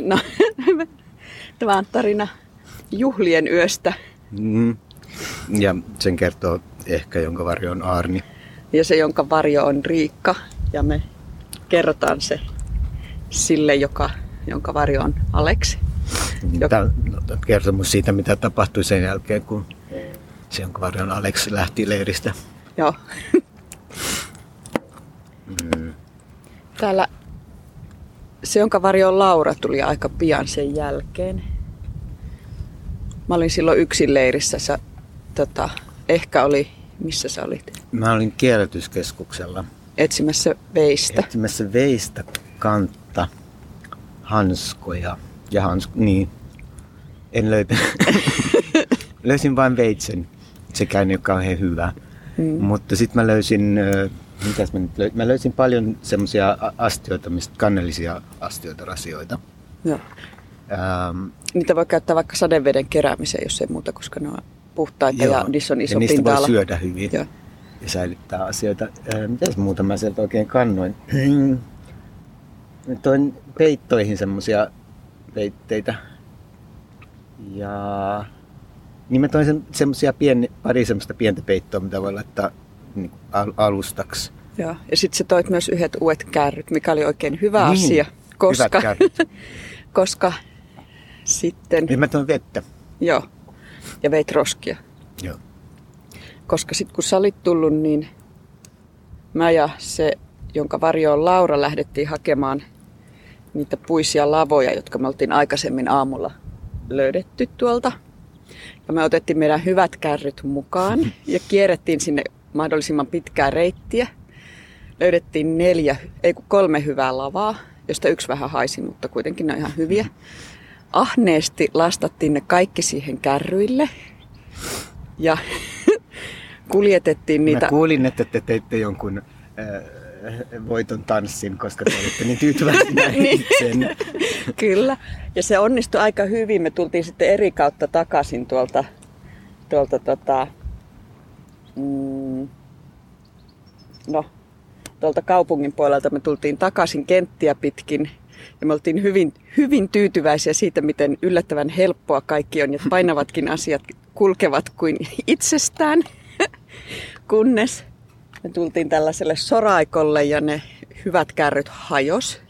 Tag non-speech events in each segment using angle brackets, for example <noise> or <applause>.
No, <laughs> tämä on tarina juhlien yöstä. Mm. Ja sen kertoo ehkä, jonka varjo on Arni. Ja se, jonka varjo on Riikka. Ja me kerrotaan se sille, joka, jonka varjo on Aleksi. Tämä on kertomus siitä, mitä tapahtui sen jälkeen, kun se, jonka varjo on Aleksi, lähti leiristä. Joo. Mm. Täällä se, jonka varjo on Laura, tuli aika pian sen jälkeen. Mä olin silloin yksin leirissä. Sä, tota, ehkä oli, missä sä olit? Mä olin kierrätyskeskuksella. Etsimässä veistä. Etsimässä veistä, kantta, hanskoja ja hansko, niin. En löytänyt. <laughs> löysin vain veitsen. Sekään ei ole kauhean hyvä. Mm. Mutta sitten mä löysin mitäs mä nyt löysin? Mä löysin paljon semmoisia astioita, mistä kannellisia astioita, rasioita. Joo. Ähm, Niitä voi käyttää vaikka sadeveden keräämiseen, jos ei muuta, koska ne on puhtaita joo, ja niissä on iso ja niistä pinta-ala. voi syödä hyvin joo. ja säilyttää asioita. Äh, mitäs muuta mä sieltä oikein kannoin? <clears throat> toin peittoihin semmoisia peitteitä. Ja niin mä toin semmoisia pieni, pari semmoista pientä peittoa, mitä voi laittaa niin al- alustaksi. Joo. Ja sitten sä toit myös yhdet uudet kärryt, mikä oli oikein hyvä niin, asia, koska, <laughs> koska sitten... Niin mä toin vettä. Joo. Ja veit roskia. Joo. Koska sitten kun sä olit tullut, niin mä ja se, jonka varjo on Laura, lähdettiin hakemaan niitä puisia lavoja, jotka me oltiin aikaisemmin aamulla löydetty tuolta. Ja me otettiin meidän hyvät kärryt mukaan <laughs> ja kierrettiin sinne mahdollisimman pitkää reittiä. Löydettiin neljä, ei kun kolme hyvää lavaa, josta yksi vähän haisi, mutta kuitenkin ne on ihan hyviä. Ahneesti lastattiin ne kaikki siihen kärryille ja <laughs> kuljetettiin niitä. Mä kuulin, että te teitte jonkun äh, voiton tanssin, koska te olitte niin tyytyväisiä <laughs> niin. Kyllä. Ja se onnistui aika hyvin. Me tultiin sitten eri kautta takaisin tuolta, tuolta tota, mm, no, tuolta kaupungin puolelta me tultiin takaisin kenttiä pitkin ja me oltiin hyvin, hyvin tyytyväisiä siitä, miten yllättävän helppoa kaikki on ja painavatkin asiat kulkevat kuin itsestään, <laughs> kunnes me tultiin tällaiselle soraikolle ja ne hyvät kärryt hajos.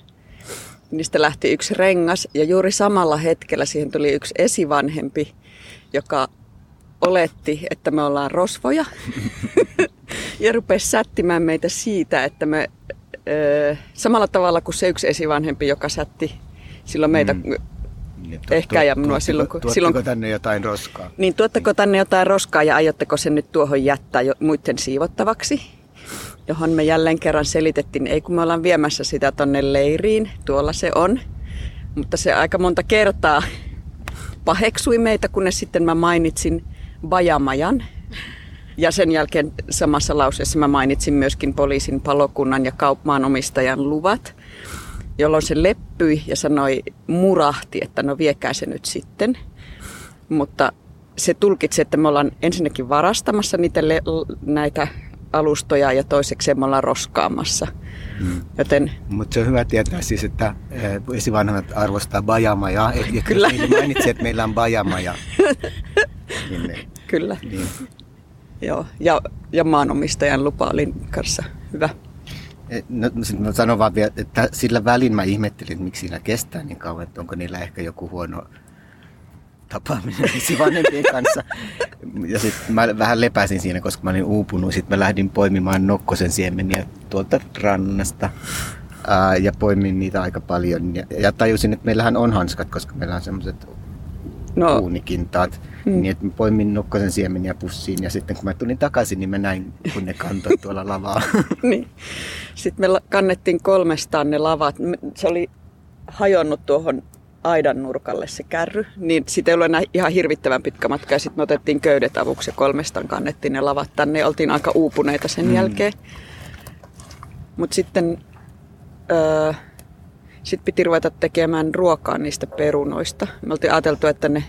Niistä lähti yksi rengas ja juuri samalla hetkellä siihen tuli yksi esivanhempi, joka oletti, että me ollaan rosvoja <laughs> ja rupesi sättimään meitä siitä, että me ö, samalla tavalla kuin se yksi esivanhempi, joka sätti silloin meitä mm. Niin, ehkä ja minua silloin kun... Silloin, tänne jotain roskaa? Niin, tuotteko tänne jotain roskaa ja aiotteko sen nyt tuohon jättää jo muiden siivottavaksi? Johon me jälleen kerran selitettiin, ei kun me ollaan viemässä sitä tonne leiriin, tuolla se on. Mutta se aika monta kertaa paheksui meitä, kunnes sitten mä mainitsin Bajamajan. Ja sen jälkeen samassa lauseessa mä mainitsin myöskin poliisin, palokunnan ja kaupmaanomistajan luvat, jolloin se leppyi ja sanoi, murahti, että no viekää se nyt sitten. Mutta se tulkitsi, että me ollaan ensinnäkin varastamassa niitä le- näitä alustoja ja toiseksi me ollaan roskaamassa. Hmm. Joten... Mutta se on hyvä tietää siis, että eh, esivanhemmat arvostaa bajamaja. Kyllä. Mainitsi, että meillä on bajamaja. niin <laughs> Kyllä. Niin. Joo, ja, ja maanomistajan lupa oli kanssa hyvä. Eh, no, mä sanon vaan vielä, että sillä välin mä ihmettelin, että miksi siinä kestää niin kauan, että onko niillä ehkä joku huono tapaaminen <laughs> vanhempien kanssa. Ja sitten mä vähän lepäsin siinä, koska mä olin uupunut. Sitten mä lähdin poimimaan nokkosen siemeniä tuolta rannasta. Ää, ja poimin niitä aika paljon. Ja, ja tajusin, että meillähän on hanskat, koska meillä on semmoiset no. uunikintaat. Mm. Niin, että mä poimin nokkosen siemeniä pussiin ja sitten kun mä tulin takaisin, niin mä näin, kun ne kantoi <laughs> tuolla lavaa. <laughs> niin. Sitten me kannettiin kolmestaan ne lavat. Se oli hajonnut tuohon aidan nurkalle se kärry, niin siitä ei ollut enää ihan hirvittävän pitkä matka. Ja sitten me otettiin köydet avuksi ja kolmestaan kannettiin ne lavat tänne. Oltiin aika uupuneita sen mm. jälkeen. Mutta sitten öö, sit piti ruveta tekemään ruokaa niistä perunoista. Me oltiin ajateltu, että ne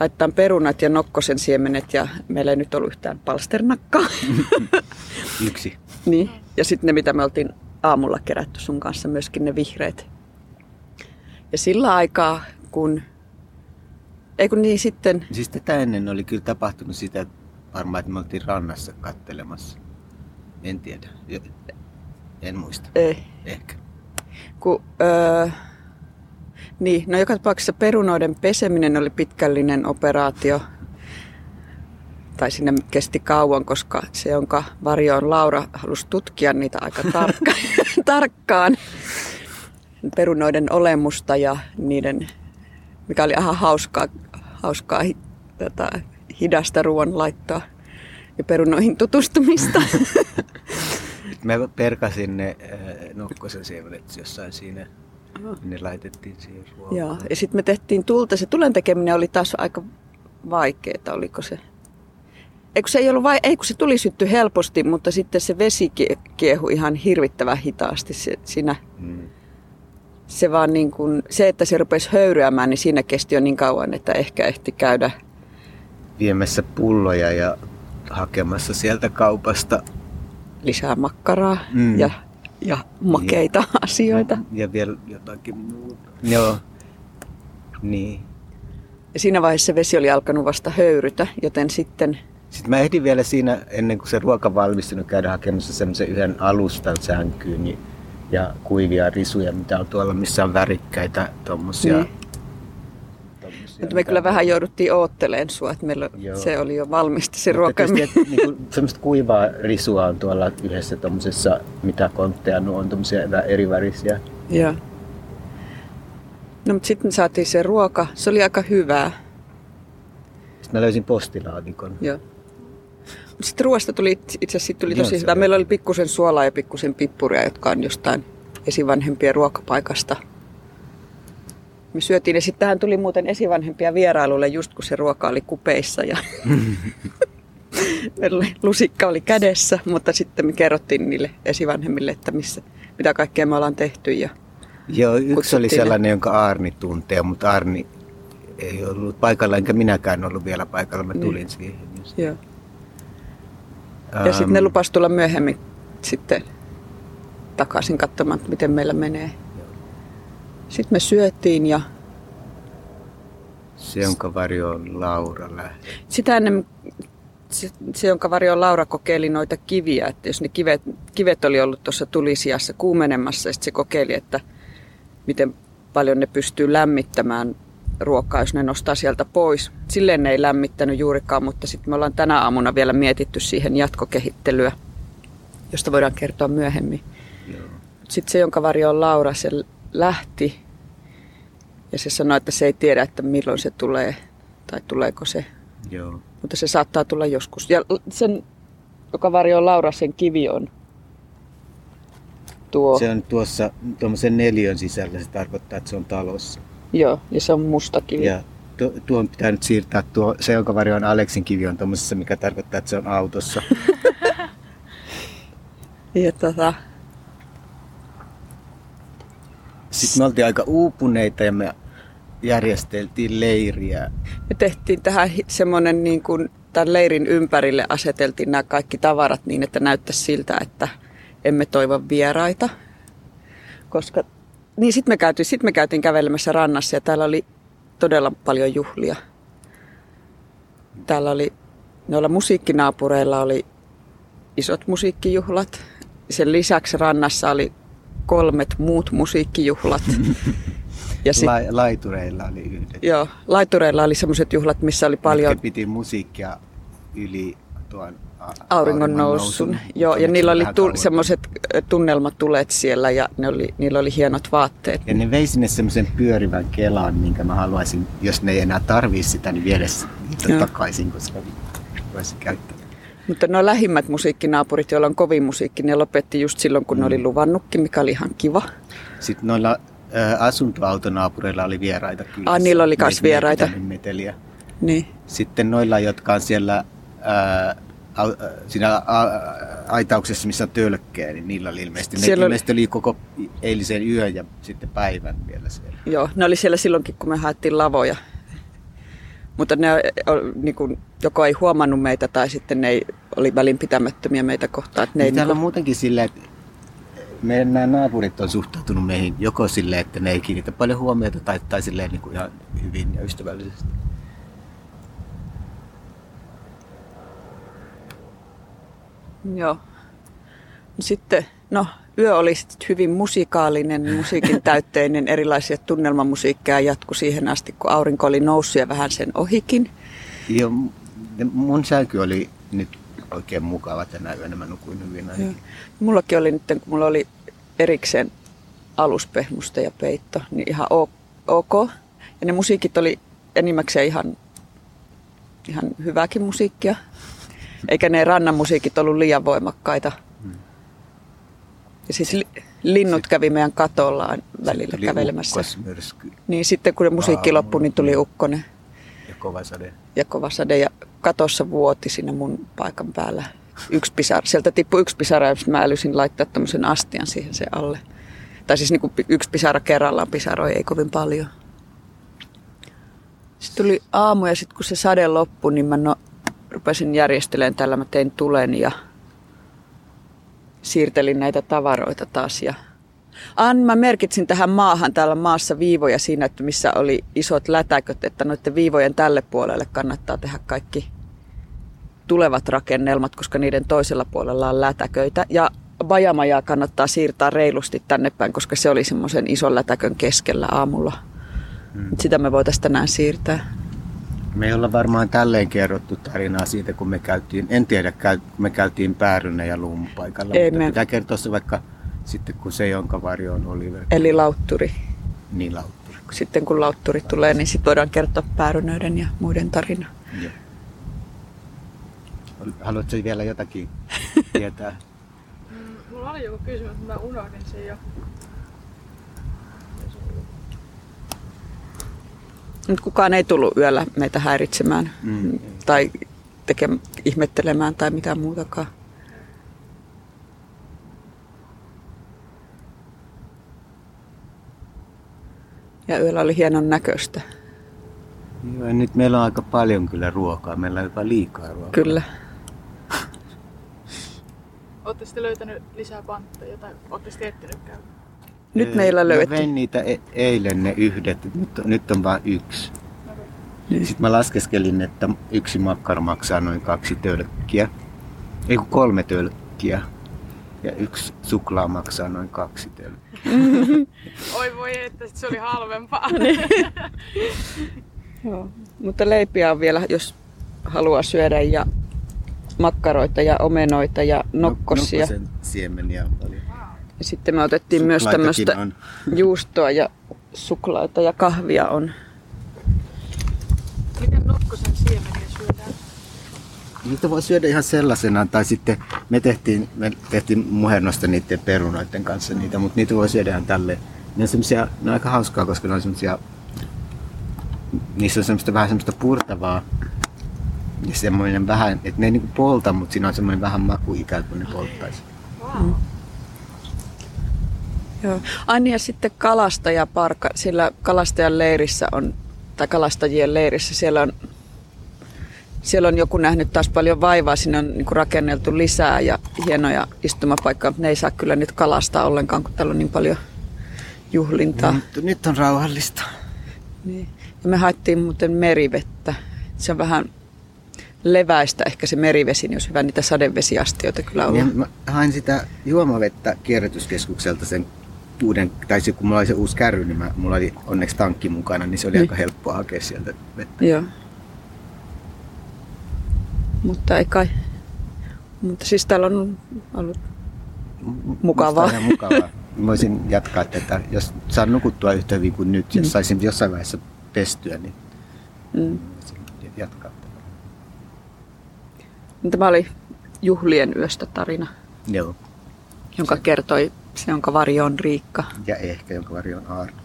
laitetaan perunat ja nokkosen siemenet ja meillä ei nyt ollut yhtään palsternakkaa. <laughs> Yksi. niin. Ja sitten ne, mitä me oltiin aamulla kerätty sun kanssa, myöskin ne vihreät Ja sillä aikaa, kun... Ei kun niin sitten... Siis tätä ennen oli kyllä tapahtunut sitä varmaan, että me oltiin rannassa kattelemassa. En tiedä. En muista. Ei. Ehkä. Kun, öö, niin, no joka tapauksessa perunoiden peseminen oli pitkällinen operaatio. Tai sinne kesti kauan, koska se, jonka varjo on Laura, halusi tutkia niitä aika <laughs> tarkka, tarkkaan. Perunoiden olemusta ja niiden, mikä oli ihan hauskaa, hauskaa tota, hidasta ruoanlaittoa ja perunoihin tutustumista. <laughs> Mä perkasin ne äh, nokkosen siemenet jossain siinä. Ne laitettiin siihen ruokaan. Joo, ja sitten me tehtiin tulta. Se tulen tekeminen oli taas aika vaikeaa, oliko se? Eikö se ei ollut vai... Ei, kun se tuli sytty helposti, mutta sitten se vesi kiehui ihan hirvittävän hitaasti se, siinä. Mm. Se vaan niin kuin, se, että se rupesi höyryämään, niin siinä kesti jo niin kauan, että ehkä ehti käydä viemässä pulloja ja hakemassa sieltä kaupasta lisää makkaraa mm. ja, ja makeita ja, asioita. Ja vielä jotakin muuta. Joo, niin. Ja siinä vaiheessa vesi oli alkanut vasta höyrytä, joten sitten... Sitten mä ehdin vielä siinä, ennen kuin se ruoka valmistunut, käydä hakemassa semmoisen yhden alustan sänkyyn niin, ja kuivia risuja, mitä on tuolla, missä on värikkäitä tuommoisia niin. Mutta me kyllä vähän jouduttiin ootteleen sua, että meillä Joo. se oli jo valmista se ruoka. Tietysti, että, niin semmoista kuivaa risua on tuolla yhdessä tuommoisessa, mitä kontteja no on tuommoisia eri värisiä. Joo. No mutta sitten saatiin se ruoka, se oli aika hyvää. Sitten mä löysin postilaatikon. Joo. Sitten ruoasta tuli itse asiassa tuli tosi hyvää. Meillä oli pikkusen suolaa ja pikkusen pippuria, jotka on jostain esivanhempien ruokapaikasta me syötiin ja sitten tähän tuli muuten esivanhempia vierailulle just kun se ruoka oli kupeissa ja <laughs> lusikka oli kädessä, mutta sitten me kerrottiin niille esivanhemmille, että missä, mitä kaikkea me ollaan tehty. Ja Joo, yksi oli sellainen, jonka Arni tuntee, mutta Arni ei ollut paikalla, enkä minäkään ollut vielä paikalla, mä tulin niin. siihen. Joo. Ja um, sitten ne lupas tulla myöhemmin sitten takaisin katsomaan, miten meillä menee. Sitten me syötiin ja... Se, jonka varjo on Laura lähti. Sitä ennen se, se, jonka varjo on Laura kokeili noita kiviä, että jos ne kivet, kivet oli ollut tuossa tulisiassa kuumenemassa, sitten se kokeili, että miten paljon ne pystyy lämmittämään ruokaa, jos ne nostaa sieltä pois. Silleen ne ei lämmittänyt juurikaan, mutta sitten me ollaan tänä aamuna vielä mietitty siihen jatkokehittelyä, josta voidaan kertoa myöhemmin. Sitten se, jonka varjo on Laura, se lähti ja se sanoi, että se ei tiedä, että milloin se tulee tai tuleeko se. Joo. Mutta se saattaa tulla joskus. Ja sen, joka varjo Laura, sen kivi on tuo. Se on tuossa tuommoisen neljön sisällä, se tarkoittaa, että se on talossa. Joo, ja se on musta kivi. Ja tuo, tuon pitää nyt siirtää, tuo, se jonka varjo on Aleksin kivi on tuommoisessa, mikä tarkoittaa, että se on autossa. <laughs> ja tota, sitten me oltiin aika uupuneita ja me järjesteltiin leiriä. Me tehtiin tähän semmoinen niin kuin tämän leirin ympärille aseteltiin nämä kaikki tavarat niin, että näyttäisi siltä, että emme toivo vieraita. Koska, niin sitten me, käytiin, sit me käytiin kävelemässä rannassa ja täällä oli todella paljon juhlia. Täällä oli, noilla musiikkinaapureilla oli isot musiikkijuhlat. Sen lisäksi rannassa oli kolmet muut musiikkijuhlat. <laughs> Ja sit, La, laitureilla oli yhdet. Joo, laitureilla oli semmoiset juhlat, missä oli paljon... Mitkä piti musiikkia yli tuon auringon nousun. Joo, ja niillä oli tu- semmoiset tunnelmatulet siellä ja ne oli, niillä oli hienot vaatteet. Ja ne vei sinne semmoisen pyörivän kelan, minkä mä haluaisin, jos ne ei enää tarvii sitä, niin viedä niitä takaisin, koska voisi käyttää. Mutta nuo lähimmät musiikkinaapurit, joilla on kovin musiikki, ne lopetti just silloin, kun mm. ne oli luvannutkin, mikä oli ihan kiva. Sitten noilla ä, asuntoautonaapureilla oli vieraita kyllä. Ah, niillä oli myös vieraita. Meteliä. Niin. Sitten noilla, jotka on siellä ä, a, siinä a, aitauksessa, missä on tölkkeä, niin niillä oli ilmeisesti. Ne siellä ilmeisesti oli koko eilisen yön ja sitten päivän vielä siellä. Joo, ne oli siellä silloinkin, kun me haettiin lavoja mutta ne niin kuin, joko ei huomannut meitä tai sitten ne ei, oli välinpitämättömiä meitä kohtaan. Että ne niin ei, täällä niin kuin... on muutenkin sillä, että meidän nämä naapurit on suhtautunut meihin joko silleen, että ne ei kiinnitä paljon huomiota tai, tai silleen niin kuin ihan hyvin ja ystävällisesti. Joo. Sitten, no, yö oli sit hyvin musikaalinen, musiikin täytteinen, <laughs> erilaisia tunnelmamusiikkeja jatku siihen asti, kun aurinko oli noussut ja vähän sen ohikin. Joo, mun sänky oli nyt oikein mukava tänä yönä, mä nukuin hyvin ainakin. Mullakin oli nyt, kun mulla oli erikseen aluspehmusta ja peitto, niin ihan ok. Ja ne musiikit oli enimmäkseen ihan, ihan hyvääkin musiikkia. Eikä ne rannan musiikit ollut liian voimakkaita. Hmm. Ja siis li, linnut kävi meidän katollaan välillä Sitten kävelemässä. ukkosmyrsky Niin sitten kun ne musiikki loppui, niin tuli ukkonen ja kova sade. ja kova sade. Ja katossa vuoti siinä mun paikan päällä yksi pisara. Sieltä tippui yksi pisara ja mä älysin laittaa tämmöisen astian siihen se alle. Tai siis niin kuin yksi pisara kerrallaan pisaroi, ei kovin paljon. Sitten tuli aamu ja sitten kun se sade loppui, niin mä no, rupesin järjestelemään tällä. Mä tein tulen ja siirtelin näitä tavaroita taas. Ja An, mä merkitsin tähän maahan täällä maassa viivoja siinä, että missä oli isot lätäköt, että noiden viivojen tälle puolelle kannattaa tehdä kaikki tulevat rakennelmat, koska niiden toisella puolella on lätäköitä. Ja vajamajaa kannattaa siirtää reilusti tänne päin, koska se oli semmoisen ison lätäkön keskellä aamulla. Hmm. Sitä me voitaisiin tänään siirtää. Me ei olla varmaan tälleen kerrottu tarinaa siitä, kun me käytiin, en tiedä, kun me käytiin Päärynä ja Luumun paikalla, Ei mutta me- pitää kertoa se vaikka sitten, kun se, jonka varjo on Oliver, Eli lautturi. niin lautturi. Sitten kun lautturi tulee, niin sitten voidaan kertoa päärynöiden ja muiden tarina. Joo. Haluatko vielä jotakin <laughs> tietää? Mm, Mulla oli joku kysymys, mutta mä unohdin sen jo. Nyt kukaan ei tullut yöllä meitä häiritsemään Mm. tai tekemään, ihmettelemään tai mitään muutakaan. Ja yöllä oli hienon näköistä. Joo, ja nyt meillä on aika paljon kyllä ruokaa. Meillä on jopa liikaa ruokaa. Kyllä. <laughs> Ootte sitten löytänyt lisää pantteja tai ootte sitten etsinyt käydä? Nyt meillä Mä löydettiin. vein niitä e- eilen ne yhdet. Nyt, on- nyt on vain yksi. Niin. Sitten mä laskeskelin, että yksi makkara maksaa noin kaksi tölkkiä. Ei kun kolme tölkkiä. Ja yksi suklaa maksaa noin kaksi. <laughs> Oi voi, että se oli halvempaa. <laughs> Joo. Mutta leipiä on vielä, jos haluaa syödä ja makkaroita ja omenoita ja nokkosia. Nokkosen siemeniä on paljon. Ja sitten me otettiin myös tämmöistä on. <laughs> juustoa ja suklaata ja kahvia on. Miten nokkosen siemeniä? Niitä voi syödä ihan sellaisena, tai sitten me tehtiin, me tehtiin muhernosta niiden perunoiden kanssa niitä, mutta niitä voi syödä ihan tälleen. Ne on, semmosia, ne on aika hauskaa, koska ne on semmosia, niissä on semmoista vähän semmoista purtavaa, ja semmoinen vähän, että ne ei niinku polta, mutta siinä on semmoinen vähän maku ikään kuin ne polttaisi. Wow. Joo. Ai niin, ja sitten kalastajaparka, sillä kalastajan leirissä on, tai kalastajien leirissä, siellä on, siellä on joku nähnyt taas paljon vaivaa, sinne on niin rakenneltu lisää ja hienoja istumapaikkoja, mutta ne ei saa kyllä nyt kalastaa ollenkaan, kun täällä on niin paljon juhlintaa. Nyt, nyt on rauhallista. Niin. Ja me haettiin muuten merivettä. Se on vähän leväistä ehkä se merivesi, niin olisi hyvä niitä sadevesiastioita kyllä olla. Niin mä hain sitä juomavettä kierrätyskeskukselta sen uuden, tai se, kun mulla oli se uusi kärry, niin mä, mulla oli onneksi tankki mukana, niin se oli Niin. aika helppoa hakea sieltä vettä. Joo. Mutta ei kai. Mutta siis täällä on ollut Mukavaa. Mukavaa. Voisin jatkaa tätä, jos saan nukuttua yhtä hyvin kuin nyt, jos Mm. saisin jossain vaiheessa pestyä, niin Mm. voisin jatkaa tätä. Tämä oli juhlien yöstä tarina, Joo, jonka kertoi se, jonka varjo on Riikka. ja ehkä jonka varjo on Aarno.